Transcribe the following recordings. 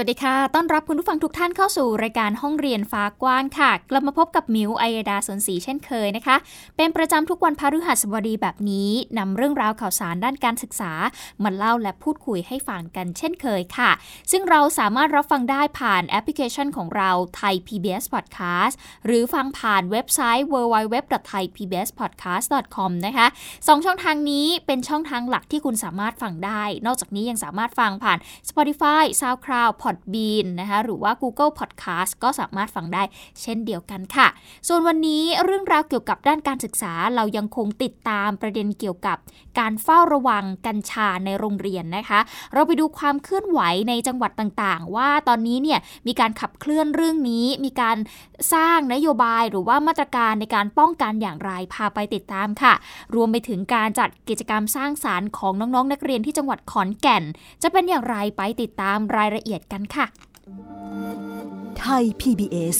วัสดีค่ะ ต้อนรับคุณผู้ฟังทุกท่านเข้าสู่รายการห้องเรียนฟ้ากว้างค่ะ กลับมาพบกับมิวไอยดาสนศรีเช่นเคยนะคะ เป็นประจำทุกวันพฤหัสบดีแบบนี้นำเรื่องราวข่าวสารด้านการศึกษามาเล่าและพูดคุยให้ฟังกันเช่นเคยค่ะ ซึ่งเราสามารถรับฟังได้ผ่านแอปพลิเคชันของเราไทย PBS Podcast หรือฟังผ่านเว็บไซต์ www.thaipbspodcast.com นะคะสองช่องทางนี้เป็นช่องทางหลักที่คุณสามารถฟังได้ นอกจากนี้ยังสามารถฟังผ่าน Spotify SoundCloud Podbean นะคะหรือว่า Google Podcast ก็สามารถฟังได้เช่นเดียวกันค่ะ ส่วนวันนี้เรื่องราวเกี่ยวกับด้านการศึกษาเรายังคงติดตามประเด็นเกี่ยวกับการเฝ้าระวังกัญชาในโรงเรียนนะคะ เราไปดูความเคลื่อนไหวในจังหวัดต่างๆ ว่าตอนนี้เนี่ยมีการขับเคลื่อนเรื่องนี้ มีการสร้างนโยบายหรือว่ามาตรการในการป้องกันอย่างไรพาไปติดตามค่ะ รวมไปถึงการจัดกิจกรรมสร้างสารรค์ของน้องๆ นักเรียนที่จังหวัดขอนแก่น จะเป็นอย่างไรไปติดตามรายละเอียดกันค่ะ ไทย PBS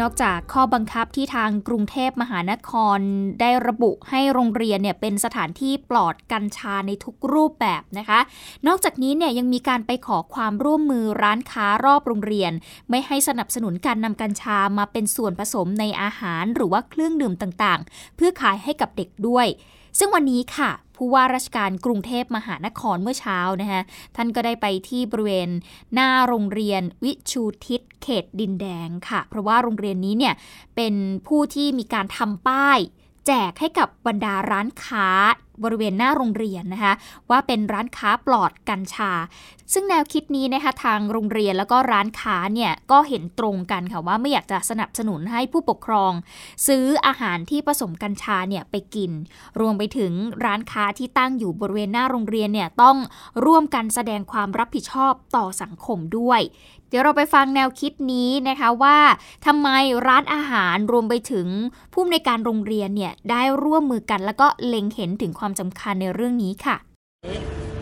นอกจากข้อบังคับที่ทางกรุงเทพมหานครได้ระบุให้โรงเรียนเนี่ยเป็นสถานที่ปลอดกัญชาในทุกรูปแบบนะคะ นอกจากนี้เนี่ยยังมีการไปขอความร่วมมือร้านค้ารอบโรงเรียน ไม่ให้สนับสนุนการนำกัญชามาเป็นส่วนผสมในอาหารหรือว่าเครื่องดื่มต่างๆ เพื่อขายให้กับเด็กด้วย ซึ่งวันนี้ค่ะ ผู้ว่าราชการกรุงเทพมหานครเมื่อเช้านะคะท่านก็ได้ไปที่บริเวณหน้าโรงเรียนวิชูทิศเขตดินแดงค่ะ เพราะว่าโรงเรียนนี้เนี่ยเป็นผู้ที่มีการทำป้าย แจกให้กับบรรดาร้านค้าบริเวณหน้าโรงเรียนนะคะว่าเป็นร้านค้าปลอดกัญชา ซึ่งแนวคิดนี้นะคะทางโรงเรียนแล้วก็ร้านค้าเนี่ยก็เห็นตรงกันค่ะว่าไม่อยากจะสนับสนุนให้ผู้ปกครอง ซื้ออาหารที่ผสมกัญชาเนี่ยไปกิน รวมไปถึงร้านค้าที่ตั้งอยู่บริเวณหน้าโรงเรียนเนี่ยต้องร่วมกันแสดงความรับผิดชอบต่อสังคมด้วย เดี๋ยวเราไปฟังแนวคิดนี้นะคะว่าทำไมร้านอาหารรวมไปถึงผู้ในการโรงเรียนเนี่ยได้ร่วมมือกัน แล้วก็เล็งเห็นถึงความความสำคัญในเรื่องนี้ค่ะ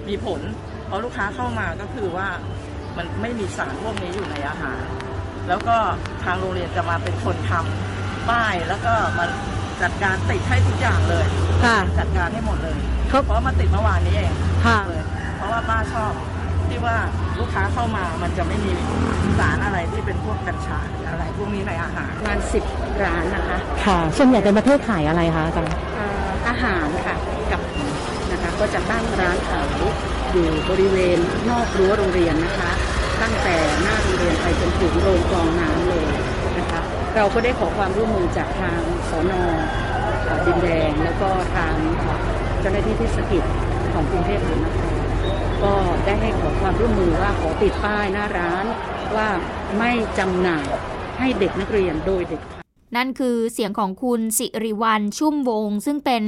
มีผล เพราะลูกค้าเข้ามาก็คือว่ามันไม่มีสารพวกนี้อยู่ในอาหาร แล้วก็ทางโรงเรียนจะมาเป็นคนทำป้ายแล้วก็มันจัดการติดให้ทุกอย่างเลยค่ะจัดการให้หมดเลยครับเพราะมาติดเมื่อวานนี้เองค่ะเลยเพราะว่าป้าชอบ ที่ว่าลูกค้าเข้ามามันจะไม่มีสารอะไรที่เป็นพวกกัญชาหรืออะไรพวกนี้ในอาหารประมาณสิบร้านนะคะค่ะส่วนใหญ่เป็นประเภทขายอะไรคะอาจารย์เอ่ออาหารค่ะกับนะคะก็จะตั้งร้านขายอยู่บริเวณนอกรั้วโรงเรียนนะคะ ตั้งแต่หน้าโรงเรียนไปจนถึงโรงกรองน้ำเลยนะคะ เราก็ได้ขอความร่วมมือจากทางสนเอ่อดินแดงแล้วก็ทางเอ่อเจ้าหน้าที่เทศกิจของกรุงเทพมหานคร ก็ได้ให้ขอความร่วมมือว่าขอติดป้ายหน้าร้านว่าไม่จำหน่ายให้เด็กนักเรียนโดยเด็ดขาดนั่นคือเสียงของคุณสิริวัลชุ่มวง ซึ่งเป็น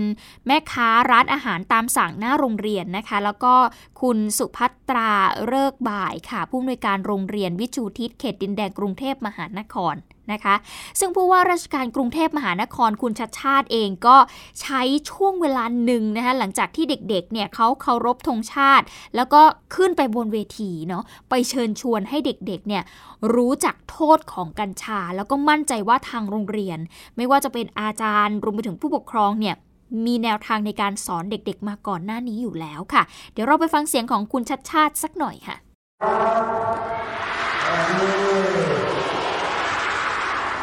แม่ค้าร้านอาหารตามสั่งหน้าโรงเรียนนะคะ แล้วก็คุณสุภัตราเลิกบ่ายค่ะ ผู้อำนวยการโรงเรียนวิจูทิศเขตดินแดงกรุงเทพมหานคร นะคะ ซึ่งผู้ว่าราชการกรุงเทพมหานครคุณชัดชาติเองก็ใช้ช่วงเวลาหนึ่งนะคะหลังจากที่เด็กๆเนี่ยเขาเคารพธงชาติ แล้วก็ขึ้นไปบนเวทีเนาะไปเชิญชวนให้เด็กๆเนี่ยรู้จักโทษของกัญชา แล้วก็มั่นใจว่าทางโรงเรียน ไม่ว่าจะเป็นอาจารย์รวมไปถึงผู้ปกครองเนี่ยมีแนวทางในการสอนเด็กๆ มาก่อนหน้านี้อยู่แล้วค่ะ เดี๋ยวเราไปฟังเสียงของคุณชัดชาติสักหน่อยค่ะ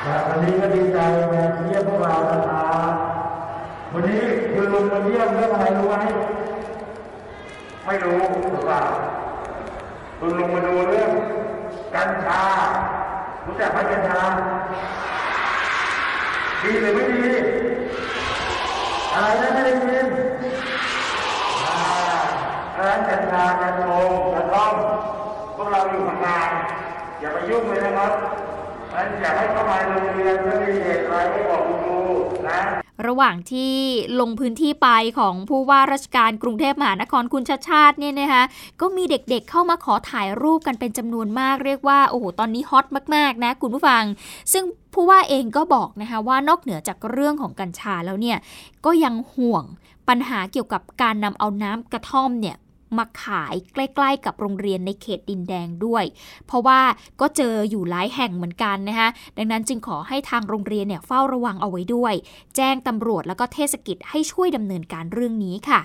วันนี้ก็ดีใจมาเยี่ยมพวกเรานะครับวันนี้คุณลุงมาเยี่ยมเรื่องอะไรรู้ไหมไม่รู้หรือเปล่าคุณลุงมาดูเรื่องกัญชารู้จักไหมกัญชาดีหรือไม่ดีอะไรนะไม่ได้ยินร้านกัญชากัญชงกระท่อมพวกเราอยู่ทำงานอย่าไปยุ่งเลยนะครับ มันอยากให้เข้ามาโรงเรียนถ้ามีเหตุอะไรให้บอกคุณครูนะระหว่างที่ลงพื้นที่ไปของผู้ว่าราชการกรุงเทพมหานครคุณชาชาติเนี่ยนะคะก็มีเด็กๆเข้ามาขอถ่ายรูปกันเป็นจำนวนมากเรียกว่าโอ้โหตอนนี้ฮอตมากๆนะคุณผู้ฟัง ซึ่งผู้ว่าเองก็บอกนะคะว่านอกเหนือจากเรื่องของกัญชาแล้วเนี่ยก็ยังห่วงปัญหาเกี่ยวกับการนำเอาน้ำกระท่อมเนี่ย มาขายใกล้ ๆ กับโรงเรียนในเขตดินแดงด้วย เพราะว่าก็เจออยู่หลายแห่งเหมือนกันนะคะดังนั้นจึงขอให้ทางโรงเรียนเนี่ยเฝ้าระวังเอาไว้ด้วย แจ้งตำรวจแล้วก็เทศกิจให้ช่วยดำเนินการเรื่องนี้ค่ะ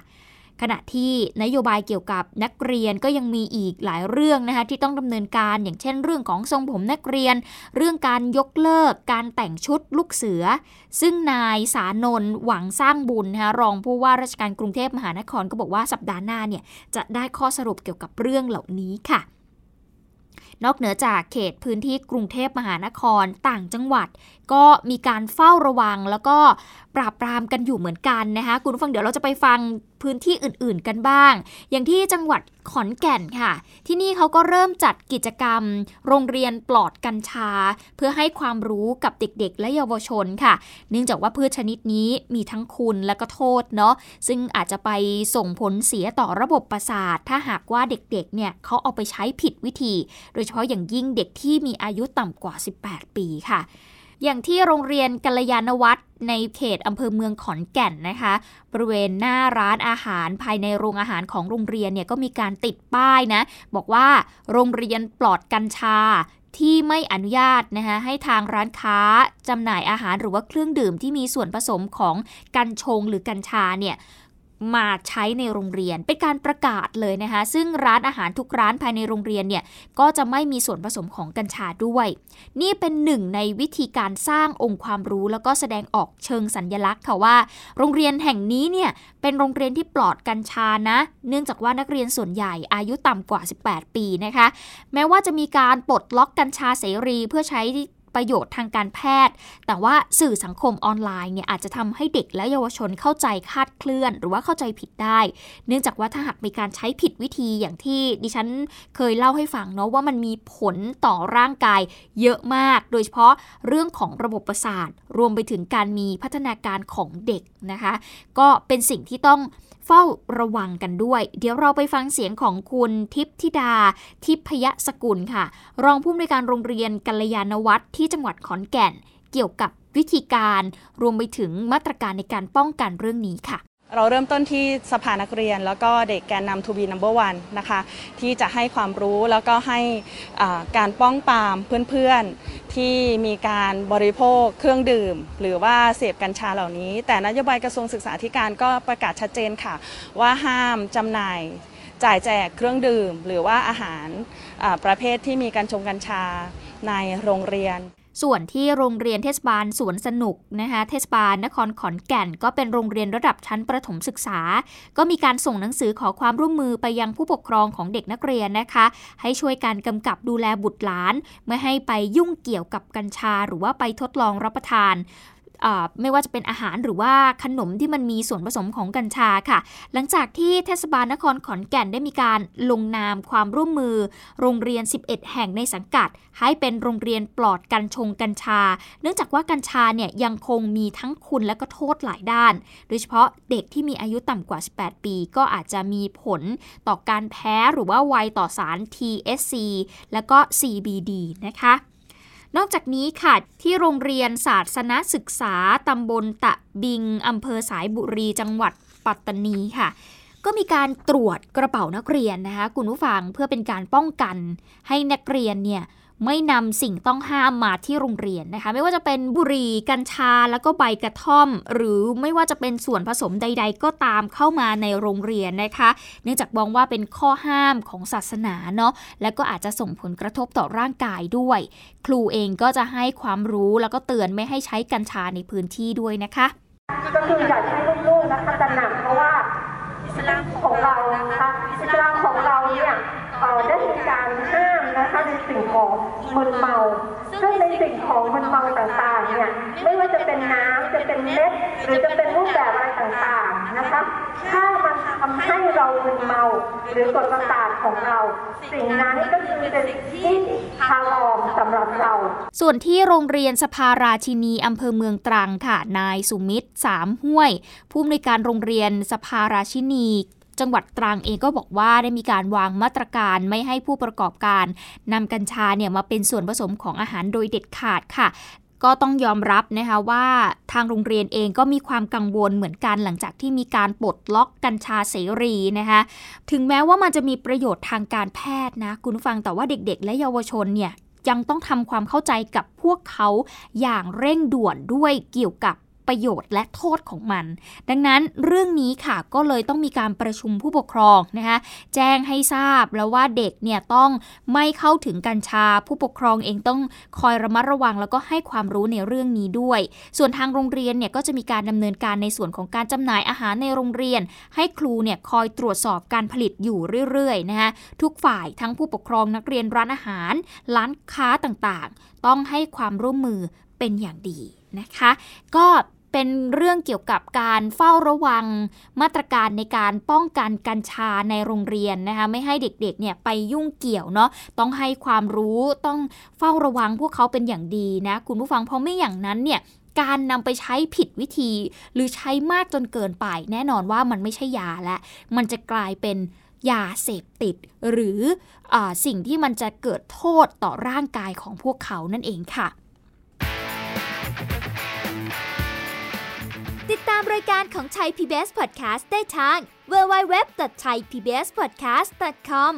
ขณะที่นโยบายเกี่ยวกับนักเรียนก็ยังมีอีกหลายเรื่องนะคะที่ต้องดำเนินการอย่างเช่น เรื่องของทรงผมนักเรียน เรื่องการยกเลิก การแต่งชุดลูกเสือ ซึ่งนายสานนท์หวังสร้างบุญนะคะรองผู้ว่าราชการกรุงเทพมหานครก็บอกว่าสัปดาห์หน้าเนี่ยจะได้ข้อสรุปเกี่ยวกับเรื่องเหล่านี้ค่ะนอกเหนือจากเขตพื้นที่กรุงเทพมหานคร ต่างจังหวัด ก็มีการเฝ้าระวังแล้วก็ปราบปรามกันอยู่เหมือนกันนะคะคุณผู้ฟังเดี๋ยวเราจะไปฟังพื้นที่อื่นๆกันบ้าง อย่างที่จังหวัดขอนแก่นค่ะ ที่นี่เขาก็เริ่มจัดกิจกรรม โรงเรียนปลอดกัญชา เพื่อให้ความรู้กับเด็กๆ และเยาวชนค่ะ เนื่องจากว่าพืชชนิดนี้มีทั้งคุณและก็โทษเนาะซึ่งอาจจะไปส่งผลเสียต่อระบบประสาท ถ้าหากว่าเด็กๆเนี่ยเขาเอาไปใช้ผิดวิธี โดยเฉพาะอย่างยิ่งเด็กที่มีอายุต่ำกว่า 18 ปีค่ะ อย่างที่โรงเรียนกัลยาณวัฒน์ในเขตอำเภอเมืองขอนแก่นนะคะ บริเวณหน้าร้านอาหารภายในโรงอาหารของโรงเรียนเนี่ยก็มีการติดป้ายนะ บอกว่าโรงเรียนปลอดกัญชาที่ไม่อนุญาตนะคะให้ทางร้านค้าจำหน่ายอาหารหรือว่าเครื่องดื่มที่มีส่วนผสมของกัญชงหรือกัญชาเนี่ย มาใช้ในโรงเรียน เป็นการประกาศเลยนะคะ ซึ่งร้านอาหารทุกร้านภายในโรงเรียนเนี่ยก็จะไม่มีส่วนผสมของกัญชาด้วย นี่เป็นหนึ่งในวิธีการสร้างองค์ความรู้ แล้วก็แสดงออกเชิงสัญญลักษณ์ค่ะว่า โรงเรียนแห่งนี้เนี่ยเป็นโรงเรียนที่ปลอดกัญชานะ เนื่องจากว่านักเรียนส่วนใหญ่อายุต่ำกว่า 18 ปีนะคะ แม้ว่าจะมีการปลดล็อกกัญชาเสรีเพื่อใช้ ประโยชน์ทางการแพทย์ แต่ว่าสื่อสังคมออนไลน์เนี่ยอาจจะทำให้เด็กและเยาวชนเข้าใจคาดเคลื่อน หรือว่าเข้าใจผิดได้ เนื่องจากว่าถ้าหากมีการใช้ผิดวิธีอย่างที่ดิฉันเคยเล่าให้ฟังเนาะว่ามันมีผลต่อร่างกายเยอะมาก โดยเฉพาะเรื่องของระบบประสาท รวมไปถึงการมีพัฒนาการของเด็กนะคะ ก็เป็นสิ่งที่ต้องเฝ้าระวังกันด้วย เดี๋ยวเราไปฟังเสียงของคุณทิพธิดา ทิพยสกุลค่ะ รองผู้อำนวยการโรงเรียนกัลยาณวัฒน์ที่จังหวัดขอนแก่น เกี่ยวกับวิธีการรวมไปถึงมาตรการในการป้องกันเรื่องนี้ค่ะเราเริ่มต้นที่สภานักเรียน แล้วก็เด็กแกนนำทูบีนัมเบอร์วันนะคะที่จะให้ความรู้แล้วก็ให้การป้องปรามเพื่อนๆ ที่มีการบริโภคเครื่องดื่ม หรือว่าเสพกัญชาเหล่านี้ แต่นโยบายกระทรวงศึกษาธิการก็ประกาศชัดเจนค่ะ ว่าห้ามจำหน่ายจ่ายแจกเครื่องดื่ม หรือว่าอาหารประเภทที่มีการชงกัญชาในโรงเรียน ส่วนที่โรงเรียนเทศบาลสวนสนุกนะคะเทศบาลนครขอนแก่น ก็เป็นโรงเรียนระดับชั้นประถมศึกษา ก็มีการส่งหนังสือขอความร่วมมือไปยังผู้ปกครองของเด็กนักเรียนนะคะ ให้ช่วยการกำกับดูแลบุตรหลาน ไม่ให้ไปยุ่งเกี่ยวกับกัญชา หรือว่าไปทดลองรับประทาน ไม่ว่าจะเป็นอาหารหรือว่าขนมที่มันมีส่วนผสมของกัญชาค่ะ หลังจากที่เทศบาลนครขอนแก่นได้มีการลงนามความร่วมมือ โรงเรียน 11 แห่งในสังกัด ให้เป็นโรงเรียนปลอดกัญชงกัญชา เนื่องจากว่ากัญชาเนี่ยยังคงมีทั้งคุณและก็โทษหลายด้าน โดยเฉพาะเด็กที่มีอายุต่ำกว่า 18 ปี ก็อาจจะมีผลต่อการแพ้หรือว่าไวต่อสาร TSC แล้วก็ CBD นะคะ นอกจากนี้ค่ะ ที่โรงเรียนศาสนศึกษาตำบลตะบิงอำเภอสายบุรีจังหวัดปัตตานีค่ะ ก็มีการตรวจกระเป๋านักเรียนนะคะ คุณผู้ฟังเพื่อเป็นการป้องกัน ให้นักเรียนเนี่ย ไม่นำสิ่งต้องห้ามมาที่โรงเรียนนะคะ ไม่ว่าจะเป็นบุหรี่กัญชาแล้วก็ใบกระท่อม หรือไม่ว่าจะเป็นส่วนผสมใด ๆ ก็ตามเข้ามาในโรงเรียนนะคะ เนื่องจากมองว่าเป็นข้อห้ามของศาสนาเนาะและก็อาจจะส่งผลกระทบต่อร่างกายด้วย ครูเองก็จะให้ความรู้แล้วก็เตือนไม่ให้ใช้กัญชาในพื้นที่ด้วยนะคะ ก็คืออยากให้ลูกๆนะคะตระหนักเพราะว่าอิสลามของเรานะคะอิสลามของเราเนี่ยเอ่อได้มีการห้า นะคะในสิ่งของมึนเมาซึ่งในสิ่งของมึนเมาต่างๆเนี่ยไม่ว่าจะเป็นน้ำจะเป็นเม็ดหรือจะเป็นรูปแบบอะไรต่างๆนะคะถ้ามันทำให้เรามึนเมาหรือกดประสาทของเรา สิ่งนั้นก็คือเป็นสิ่งที่ทางออกสำหรับเรา ส่วนที่โรงเรียนสภาราชินีอำเภอเมืองตรังค่ะนายสุมิตรสามห้วย ผู้อำนวยการโรงเรียนสภาราชินี จังหวัดตรังเองก็บอกว่าได้มีการวางมาตรการไม่ให้ผู้ประกอบการนำกัญชาเนี่ยมาเป็นส่วนผสมของอาหารโดยเด็ดขาดค่ะก็ต้องยอมรับนะคะว่าทางโรงเรียนเองก็มีความกังวลเหมือนกันหลังจากที่มีการปลดล็อกกัญชาเสรีนะคะถึงแม้ว่ามันจะมีประโยชน์ทางการแพทย์นะคุณฟังแต่ว่าเด็กๆ และเยาวชนเนี่ยยังต้องทำความเข้าใจกับพวกเขาอย่างเร่งด่วนด้วยเกี่ยวกับ ประโยชน์และโทษของมัน ดังนั้นเรื่องนี้ค่ะก็เลยต้องมีการประชุมผู้ปกครองนะคะแจ้งให้ทราบแล้วว่าเด็กเนี่ยต้องไม่เข้าถึงกัญชา ผู้ปกครองเองต้องคอยระมัดระวัง แล้วก็ให้ความรู้ในเรื่องนี้ด้วย ส่วนทางโรงเรียนเนี่ยก็จะมีการดำเนินการในส่วนของการจำหน่ายอาหารในโรงเรียน ให้ครูเนี่ยคอยตรวจสอบการผลิตอยู่เรื่อยๆนะคะทุกฝ่ายทั้งผู้ปกครองนักเรียนร้านอาหาร ร้านค้าต่างๆ ต้องให้ความร่วมมือเป็นอย่างดีนะคะ ก็ เป็นเรื่องเกี่ยวกับการเฝ้าระวังมาตรการในการป้องกันกัญชาในโรงเรียนนะคะไม่ให้เด็กๆเนี่ยไปยุ่งเกี่ยวเนาะต้องให้ความรู้ต้องเฝ้าระวังพวกเขาเป็นอย่างดีนะคุณผู้ฟังเพราะไม่อย่างนั้นเนี่ยการนำไปใช้ผิดวิธี หรือใช้มากจนเกินไป แน่นอนว่ามันไม่ใช่ยาและ มันจะกลายเป็นยาเสพติด หรืออสิ่งที่มันจะเกิดโทษต่อร่างกายของพวกเขานั่นเองค่ะามรายการของไทย PBS Podcast ได้ทาง www.thaipbspodcast.com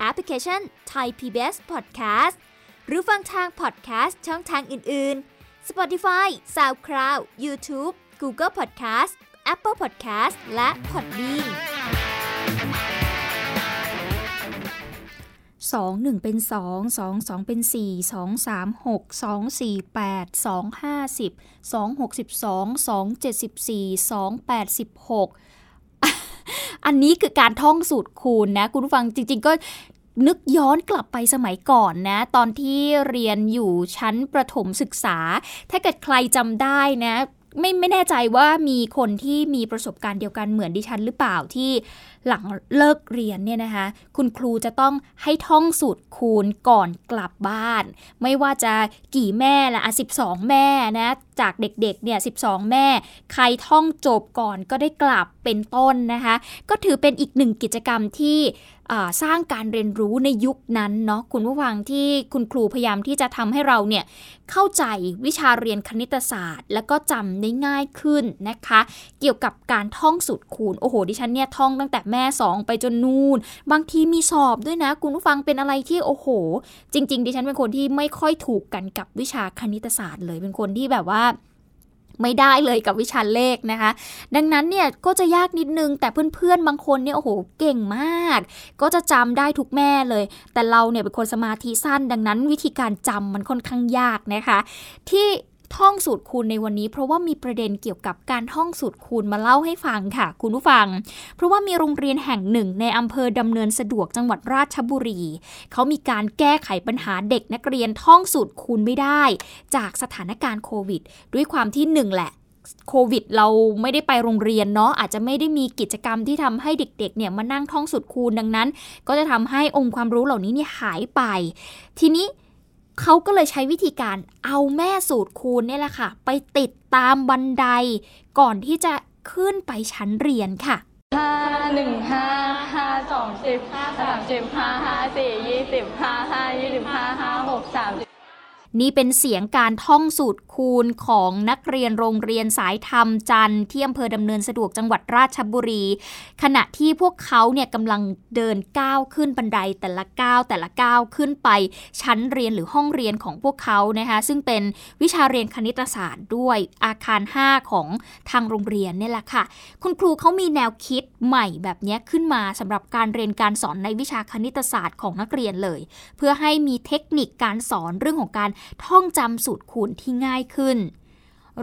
แอปพลิเคชัน Thai PBS Podcast หรือฟังทาง podcast ช่องทางอื่น ๆ Spotify SoundCloud YouTube Google Podcast Apple Podcast และ Podbean 2 1 เป็น 2 2 2 เป็น 4 2 3 6 2 4 8 2 5 10 2 62 2 74 2 86 อันนี้คือการท่องสูตรคูณนะ คุณฟังจริง ๆ ก็นึกย้อนกลับไปสมัยก่อนนะ ตอนที่เรียนอยู่ชั้นประถมศึกษา ถ้าเกิดใครจำได้นะ ไม่ไม่แน่ใจว่ามีคนที่มีประสบการณ์เดียวกันเหมือนดิฉันหรือเปล่าที่หลังเลิกเรียนเนี่ยนะคะคุณครูจะต้องให้ท่องสูตรคูณก่อนกลับบ้าน ไม่ว่าจะกี่แม่ละอะ12แม่นะจากเด็กๆเนี่ย12แม่ ใครท่องจบก่อนก็ได้กลับเป็นต้นนะคะ ก็ถือเป็นอีกหนึ่งกิจกรรมที่ สร้างการเรียนรู้ในยุคนั้นเนาะคุณผู้ฟังที่คุณครูพยายามที่จะทำให้เราเนี่ยเข้าใจวิชาเรียนคณิตศาสตร์ แล้วก็จำได้ง่ายขึ้นนะคะ เกี่ยวกับการท่องสูตรคูณโอ้โหดิฉันเนี่ยท่องตั้งแต่แม่สองไปจนนูน่นบางทีมีสอบด้วยนะ คุณผู้ฟังเป็นอะไรที่โอ้โห จริง ๆ ดิฉันเป็นคนที่ไม่ค่อยถูกกันกับวิชาคณิตศาสตร์เลยเป็นคนที่แบบว่า ไม่ได้เลยกับวิชาเลขนะคะ ดังนั้นเนี่ยก็จะยากนิดนึงแต่เพื่อนๆ บางคนเนี่ยโอ้โหเก่งมาก ก็จะจำได้ทุกแม่เลย แต่เราเนี่ยเป็นคนสมาธิสั้น ดังนั้นวิธีการจำมันค่อนข้างยากนะคะ ที่ ท่องสูตรคูณในวันนี้ เพราะว่ามีประเด็นเกี่ยวกับการท่องสูตรคูณมาเล่าให้ฟังค่ะ คุณผู้ฟัง เพราะว่ามีโรงเรียนแห่งหนึ่งในอำเภอดำเนินสะดวกจังหวัดราชบุรี เขามีการแก้ไขปัญหาเด็กนักเรียนท่องสูตรคูณไม่ได้ จากสถานการณ์โควิด ด้วยความที่หนึ่งแหละโควิดเราไม่ได้ไปโรงเรียนเนาะอาจจะไม่ได้มีกิจกรรมที่ทำให้เด็กๆเนี่ยมานั่งท่องสูตรคูณดังนั้น ก็จะทำให้องค์ความรู้เหล่านี้เนี่ยหายไป ทีนี้ เขาก็เลยใช้วิธีการเอาแม่สูตรคูณเนี่ยแหละค่ะ ไปติดตามบันไดก่อนที่จะขึ้นไปชั้นเรียนค่ะห้าหนึ่งห้าห้าสองสิบห้าสามสิบห้าห้าสี่ยี่สิบห้าห้ายี่สิบห้าห้าหกสามสิบ นี่เป็นเสียงการท่องสูตรคูณของนักเรียนโรงเรียนสายธรรมจันทร์ที่อำเภอดำเนินสะดวกจังหวัดราชบุรี ขณะที่พวกเขาเนี่ยกำลังเดินก้าวขึ้นบันไดแต่ละก้าวแต่ละก้าวขึ้นไป ชั้นเรียนหรือห้องเรียนของพวกเขานะคะซึ่งเป็นวิชาเรียนคณิตศาสตร์ด้วยอาคาร 5 ของทางโรงเรียนนี่แหละค่ะ คุณครูเขามีแนวคิดใหม่แบบนี้ขึ้นมาสำหรับการเรียนการสอนในวิชาคณิตศาสตร์ของนักเรียนเลย เพื่อให้มีเทคนิคการสอนเรื่องของการท่องจำสูตรคูณที่ง่ายขึ้น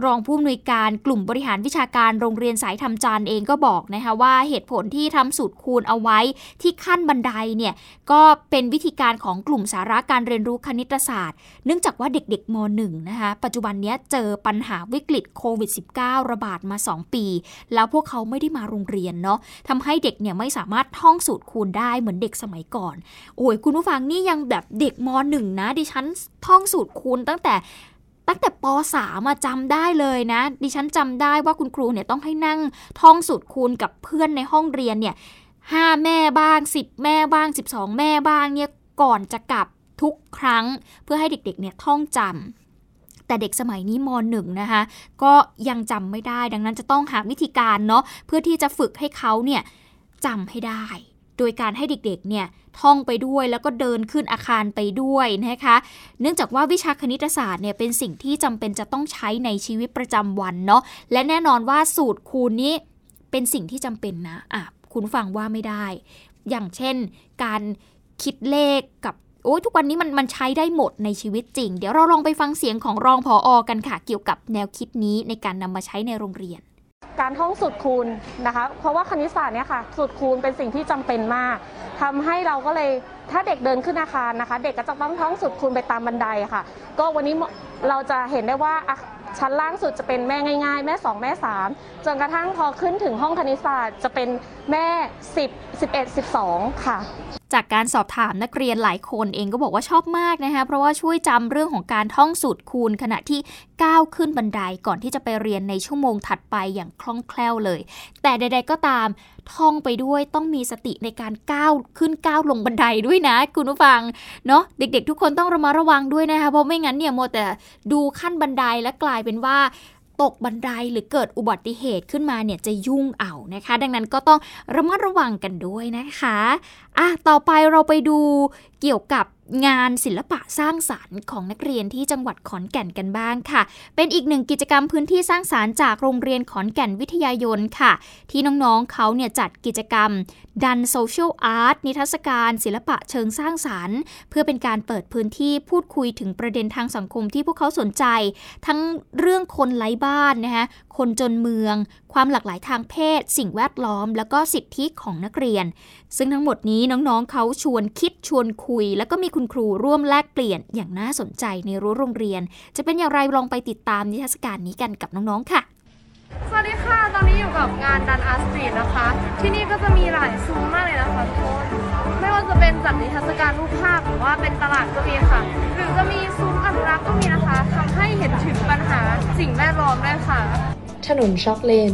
รองผู้อำนวยการกลุ่มบริหารวิชาการโรงเรียนสายทำจานเองก็บอกนะคะว่าเหตุผลที่ทำสูตรคูณเอาไว้ที่ขั้นบันไดเนี่ยก็เป็นวิธีการของกลุ่มสาระการเรียนรู้คณิตศาสตร์ เนื่องจากว่าเด็กๆม .1 นะคะปัจจุบันนี้เจอปัญหาวิกฤตโควิด -19 ระบาดมา 2 ปี แล้วพวกเขาไม่ได้มาโรงเรียนเนาะทำให้เด็กเนี่ยไม่สามารถท่องสูตรคูณได้เหมือนเด็กสมัยก่อน โอ้ยคุณผู้ฟังนี่ยังแบบเด็กม .1 นะดิฉันท่องสูตรคูณตั้งแต่ ตั้งแต่ป .3 มาจำได้เลยนะ ดิฉันจำได้ว่าคุณครูเนี่ยต้องให้นั่งท่องสูตรคูณกับเพื่อนในห้องเรียนเนี่ยห้าแม่บ้าง10แม่บ้าง12แม่บ้างเนี่ยก่อนจะกลับทุกครั้งเพื่อให้เด็กๆเนี่ยท่องจำแต่เด็กสมัยนี้มหนึ่งนะคะ ก็ยังจำไม่ได้ดังนั้นจะต้องหาวิธีการเนาะเพื่อที่จะฝึกให้เขาเนี่ยจำให้ได้ โดยการให้เด็กๆเนี่ยท่องไปด้วยแล้วก็เดินขึ้นอาคารไปด้วยนะคะ เนื่องจากว่าวิชาคณิตศาสตร์เนี่ยเป็นสิ่งที่จำเป็นจะต้องใช้ในชีวิตประจำวันเนาะและแน่นอนว่าสูตรคูณนี้เป็นสิ่งที่จำเป็นนะอะคุณฟังว่าไม่ได้ อย่างเช่น การคิดเลขกับโอ้ยทุกวันนี้มันมันใช้ได้หมดในชีวิตจริง เดี๋ยวเราลองไปฟังเสียงของรองผออกันค่ะ เกี่ยวกับแนวคิดนี้ในการนำมาใช้ในโรงเรียน การท่องสูตรคูณนะคะ เพราะว่าคณิตศาสตร์เนี่ยค่ะสูตรคูณเป็นสิ่งที่จำเป็นมากทำให้เราก็เลยถ้าเด็กเดินขึ้นอาคารนะคะ เด็กก็จะต้องท่องสูตรคูณไปตามบันไดค่ะ ก็วันนี้เราจะเห็นได้ว่า ชั้นล่างสุดจะเป็นแม่ง่าย ๆ แม่ 2 แม่ 3 จนกระทั่งพอขึ้นถึงห้องคณิตศาสตร์จะเป็นแม่ 10 11 12 ค่ะ จากการสอบถามนักเรียนหลายคนเองก็บอกว่าชอบมากนะคะเพราะว่าช่วยจำเรื่องของการท่องสูตรคูณขณะที่ก้าวขึ้นบันไดก่อนที่จะไปเรียนในชั่วโมงถัดไปอย่างคล่องแคล่วเลย แต่ใด ๆ ก็ตาม ท่องไปด้วยต้องมีสติในการก้าวขึ้นก้าวลงบันไดด้วยนะ คุณผู้ฟังเนาะเด็ก ๆ ทุกคนต้องระมัดระวังด้วยนะคะเพราะไม่งั้นเนี่ยโมแต่ดูขั้นบันไดและกลายเป็นว่าตกบันไดหรือเกิดอุบัติเหตุขึ้นมาเนี่ยจะยุ่งเอานะคะ ดังนั้นก็ต้องระมัดระวังกันด้วยนะคะอะต่อไปเราไปดูเกี่ยวกับงานศิลปะสร้างสารรค์ของนักเรียนที่จังหวัดขอนแก่นกันบ้างค่ะ เป็นอีกหนึ่งกิจกรรมพื้นที่สร้างสารรค์จากโรงเรียนขอนแก่นวิทยายนค่ะ ที่น้องๆเขาเนี่ยจัดกิจกรรม ดันโซเชียลอาร์ตนิทรรศการ ศิลปะเชิงสร้างสารรค์ เพื่อเป็นการเปิดพื้นที่พูดคุยถึงประเด็นทางสังคมที่พวกเขาสนใจ ทั้งเรื่องคนไร้บ้านนะคะคนจนเมือง ความหลากหลายทางเพศ สิ่งแวดล้อม แล้วก็สิทธิของนักเรียน ซึ่งทั้งหมดนี้น้องๆเขาชวนคิดชวนคุย แล้วก็มีคุณครูร่วมแลกเปลี่ยนอย่างน่าสนใจในรั้วโรงเรียน จะเป็นอย่างไรลองไปติดตามนิทรรศการนี้กันกับน้องๆค่ะ สวัสดีค่ะ ตอนนี้อยู่กับงานดันอาร์ตสตรีทนะคะ ที่นี่ก็จะมีหลายซุ้มมากเลยนะคะทุกคนไม่ว่าจะเป็นจัดนิทรรศการรูปภาพหรือว่าเป็นตลาดก็มีค่ะ หรือจะมีซุ้มอนุรักษ์ก็มีนะคะทำให้เห็นถึงปัญหาสิ่งแวดล้อมด้วยค่ะ ถนนช็อกเลน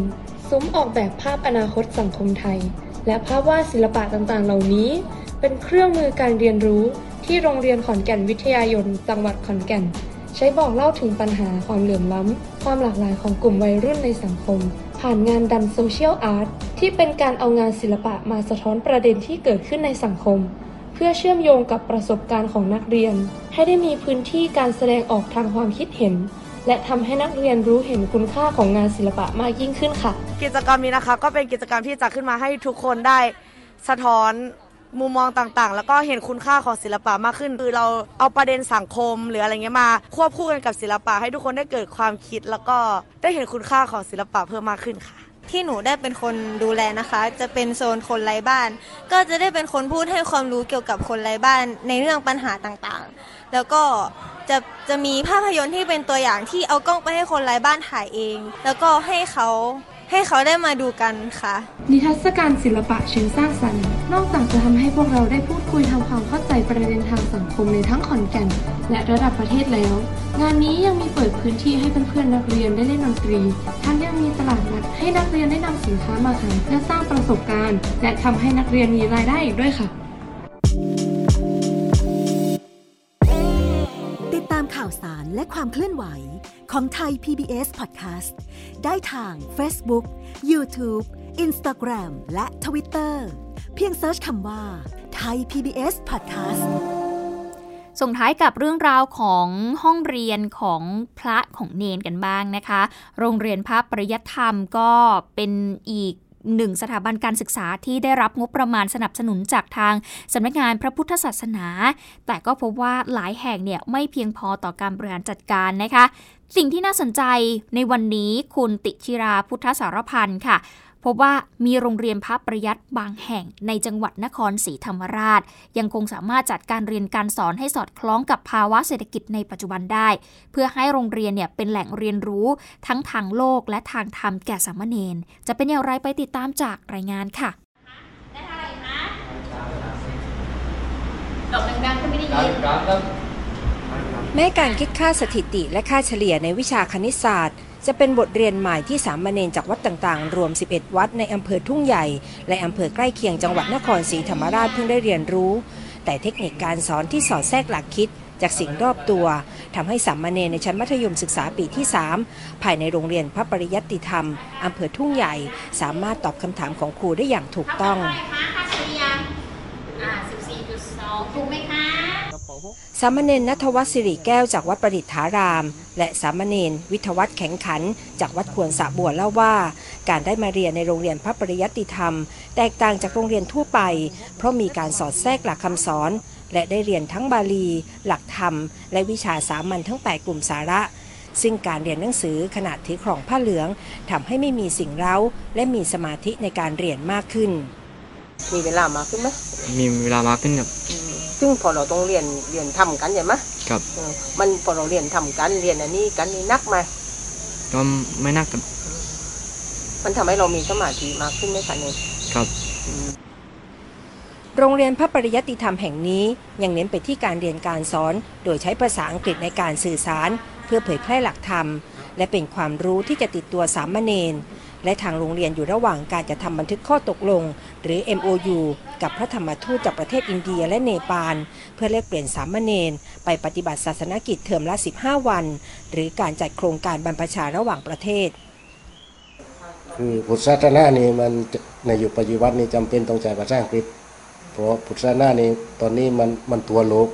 ซุ้มออกแบบภาพอนาคตสังคมไทย และภาพวาดศิลปะต่างๆ เหล่านี้ เป็นเครื่องมือการเรียนรู้ ที่โรงเรียนขอนแก่นวิทยายนจังหวัดขอนแก่น ใช้บอกเล่าถึงปัญหาความเหลื่อมล้ำ ความหลากหลายของกลุ่มวัยรุ่นในสังคม ผ่านงานดันโซเชียลอาร์ตที่เป็นการเอางานศิลปะมาสะท้อนประเด็นที่เกิดขึ้นในสังคม เพื่อเชื่อมโยงกับประสบการณ์ของนักเรียน ให้ได้มีพื้นที่การแสดงออกทางความคิดเห็นและทำให้นักเรียนรู้เห็นคุณค่าของงานศิลปะมากยิ่งขึ้นค่ะ กิจกรรมนี้นะคะ ก็เป็นกิจกรรมที่จัดขึ้นมาให้ทุกคนได้สะท้อน มุมมองต่างๆ แล้วก็เห็นคุณค่าของศิลปะมากขึ้น คือเราเอาประเด็นสังคมหรืออะไรเงี้ยมา ควบคู่กันกับศิลปะให้ทุกคนได้เกิดความคิด แล้วก็ได้เห็นคุณค่าของศิลปะเพิ่มมากขึ้นค่ะ ที่หนูได้เป็นคนดูแลนะคะ จะเป็นโซนคนไร้บ้าน ก็จะได้เป็นคนพูดให้ความรู้เกี่ยวกับคนไร้บ้านในเรื่องปัญหาต่างๆ แล้วก็จะจะมีภาพยนตร์ที่เป็นตัวอย่างที่เอากล้องไปให้คนไร้บ้านถ่ายเอง แล้วก็ให้เขา ให้เขาได้มาดูกันค่ะ นิทรรศการศิลปะเชิงสร้างสรรค์ นอกจากจะทำให้พวกเราได้พูดคุยทำความเข้าใจประเด็นทางสังคมในทั้งขอนแก่นและระดับประเทศแล้ว งานนี้ยังมีเปิดพื้นที่ให้เพื่อนๆนักเรียนได้เล่นดนตรีทั้งยังมีตลาดนัดให้นักเรียนได้นำสินค้ามาขายเพื่อสร้างประสบการณ์ และทำให้นักเรียนมีรายได้อีกด้วยค่ะาวสารและความเคลื่อนไหวของไทย PBS Podcast ได้ทาง Facebook, YouTube, Instagram และ Twitter เพียงเซิร์ชคำว่าไทย PBS Podcast ส่งท้ายกับเรื่องราวของห้องเรียนของพระของเนนกันบ้างนะคะ โรงเรียนพระปริยธรรมก็เป็นอีก หนึ่งสถาบันการศึกษาที่ได้รับงบประมาณสนับสนุนจากทางสำนักงานพระพุทธศาสนา แต่ก็พบว่าหลายแห่งเนี่ยไม่เพียงพอต่อการบริหารจัดการนะคะ สิ่งที่น่าสนใจในวันนี้คุณติชิราพุทธสารพันธ์ค่ะ พบว่ามีโรงเรียนพระประยัดบางแห่งในจังหวัดนครศรีธรรมราช ยังคงสามารถจัดการเรียนการสอนให้สอดคล้องกับภาวะเศรษฐกิจในปัจจุบันได้ เพื่อให้โรงเรียนเนี่ยเป็นแหล่งเรียนรู้ทั้งทางโลกและทางธรรมแก่สามเณรจะเป็นอย่างไรไปติดตามจากรายงานค่ะดอกดังๆก็ไม่ได้ยินแม้การคิดค่าสถิติและค่าเฉลี่ยในวิชาคณิตศาสตร์ จะเป็นบทเรียนใหม่ที่สามเณรจากวัดต่างๆ รวม 11 วัดในอำเภอทุ่งใหญ่ และอำเภอใกล้เคียงจังหวัดนครศรีธรรมราชเพิ่งได้เรียนรู้ แต่เทคนิคการสอนที่สอดแทรกหลักคิดจากสิ่งรอบตัวทำให้สามเณรในชั้นมัธยมศึกษาปีที่ 3 ภายในโรงเรียนพระปริยัติธรรมอำเภอทุ่งใหญ่ สามารถตอบคำถามของครูได้อย่างถูกต้องถูกไหมคะ สามเณรนัทวัฒน์สิริแก้วจากวัดประดิษฐาราม และสามเณรวิทวัฒน์แข็งขัน จากวัดควรสะบัวเล่าว่า การได้มาเรียนในโรงเรียนพระปริยัติธรรม แตกต่างจากโรงเรียนทั่วไป เพราะมีการสอดแทรกหลักคำสอน และได้เรียนทั้งบาลี หลักธรรม และวิชาสามัญทั้ง 8 กลุ่มสาระ ซึ่งการเรียนหนังสือขนาดถือครองผ้าเหลืองทำให้ไม่มีสิ่งเร้า และมีสมาธิในการเรียนมากขึ้น มีเวลามากขึ้นไหมมีเวลามากขึ้นครับ ซึ่งพอเราต้องเรียนเรียนทำกันใช่ไหมครับมันพอเราเรียนทำกันเรียนอันนี้กันนี่นักไหมก็ไม่นักครับมันทำให้เรามีสมาธิมากขึ้นไหมคะเนี่ยครับ โรงเรียนพระปริยัติธรรมแห่งนี้ยังเน้นไปที่การเรียนการสอน โดยใช้ภาษาอังกฤษในการสื่อสาร เพื่อเผยแพร่หลักธรรม และเป็นความรู้ที่จะติดตัวสามเณร และทางโรงเรียนอยู่ระหว่างการจะทำบันทึกข้อตกลง หรือ MOU กับพระธรรมทูตจากประเทศอินเดียและเนปาล เพื่อแลกเปลี่ยนสามเณรไปปฏิบัติศาสนกิจเทอมละ 15 วัน หรือการจัดโครงการบรรพชาระหว่างประเทศ คือพุทธศาสนานี่มันในอยุคปัจจุบันนี้จำเป็นต้องใช้ภาษาอังกฤษ เพราะพุทธศาสนานี่ตอนนี้มันมันตัวโลก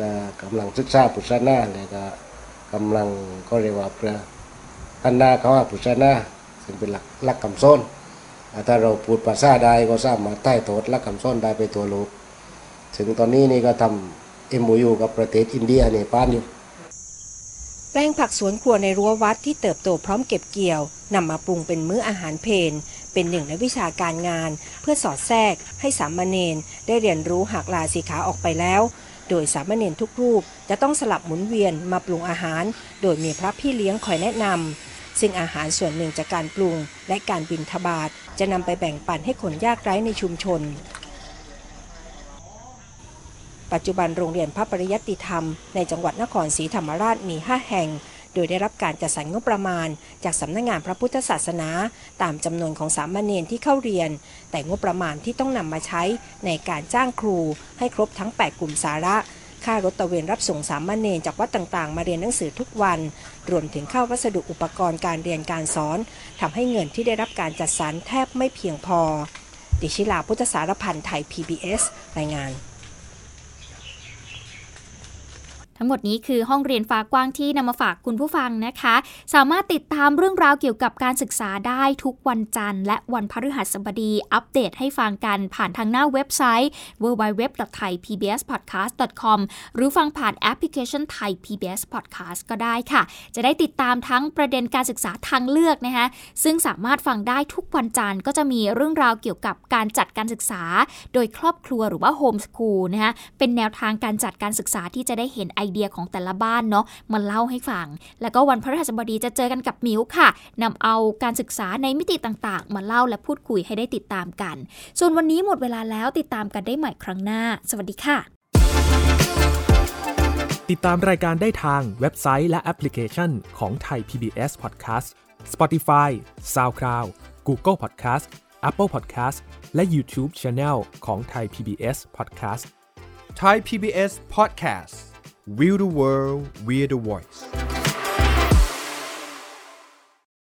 นะกำลังศึกษาพุทธศาสนาเลยก็กำลังก็เรียกว่าเพื่อพันนาเขาว่าพุทธศาสนา ซึ่งเป็นหลักหลักคำซ้นถ้าเราพูดภาษาได้ก็สามารถใต้โทษหลักคำซ้นได้ไปตัวโลกถึงตอนนี้นี่ก็ทำเอ็มยูกับประเทศอินเดียเนี่ยป้านอยู่แปลงผักสวนครัวในรั้ววัดที่เติบโตพร้อมเก็บเกี่ยวนำมาปรุงเป็นมื้ออาหารเพนเป็นหนึ่งในวิชาการงาน เพื่อสอดแทรก ให้สามเณรได้เรียนรู้หักลาสีขาออกไปแล้ว โดยสามเณรทุกรูปจะต้องสลับหมุนเวียนมาปรุงอาหาร โดยมีพระพี่เลี้ยงคอยแนะนำ ซึ่งอาหารส่วนหนึ่งจากการปรุง และการบินทบาทจะนำไปแบ่งปันให้คนยากไร้ในชุมชน ปัจจุบันโรงเรียนพระปริยัติธรรม ในจังหวัดนครศรีธรรมราชมี 5 แห่ง โดยได้รับการจัดสรรงบประมาณ จากสำนักงงานพระพุทธศาสนา ตามจำนวนของสามเณรที่เข้าเรียน แต่งบประมาณที่ต้องนำมาใช้ในการจ้างครูให้ครบทั้ง 8 กลุ่มสาระ ค่ารถตะเวนรับส่งสามเณรจากวัดต่างๆ มาเรียนหนังสือทุกวัน รวมถึงค่าวัสดุอุปกรณ์การเรียนการสอนทำให้เงินที่ได้รับการจัดสรรแทบไม่เพียงพอ ดิชิลาพุทธสารพันธ์ไทย PBS รายงาน ทั้งหมดนี้คือห้องเรียนฟ้ากว้างที่นำมาฝากคุณผู้ฟังนะคะ สามารถติดตามเรื่องราวเกี่ยวกับการศึกษาได้ทุกวันจันทร์ และวันพฤหัสบดี อัปเดตให้ฟังกันผ่านทางหน้าเว็บไซต์ www.thaipbspodcast.com หรือฟังผ่านแอปพลิเคชันไทย PBS Podcast ก็ได้ค่ะ จะได้ติดตามทั้งประเด็นการศึกษาทางเลือกนะคะ ซึ่งสามารถฟังได้ทุกวันจันทร์ก็จะมีเรื่องราวเกี่ยวกับการจัดการศึกษา โดยครอบครัวหรือว่าโฮมสคูลนะคะเป็นแนวทางการจัดการศึกษาที่จะได้เห็นไอเดียของแต่ละบ้านเนาะมาเล่าให้ฟัง แล้วก็วันพฤหัสบดีจะเจอกันกับมิวค่ะนำเอาการศึกษาในมิติต่างๆ มาเล่าและพูดคุยให้ได้ติดตามกัน ส่วนวันนี้หมดเวลาแล้วติดตามกันได้ใหม่ครั้งหน้า สวัสดีค่ะ ติดตามรายการได้ทางเว็บไซต์และแอปพลิเคชันของไทย PBS Podcast Spotify SoundCloud Google Podcast Apple Podcast และ YouTube Channel ของไทย PBS Podcast Thai PBS Podcast We the world, we're the voice.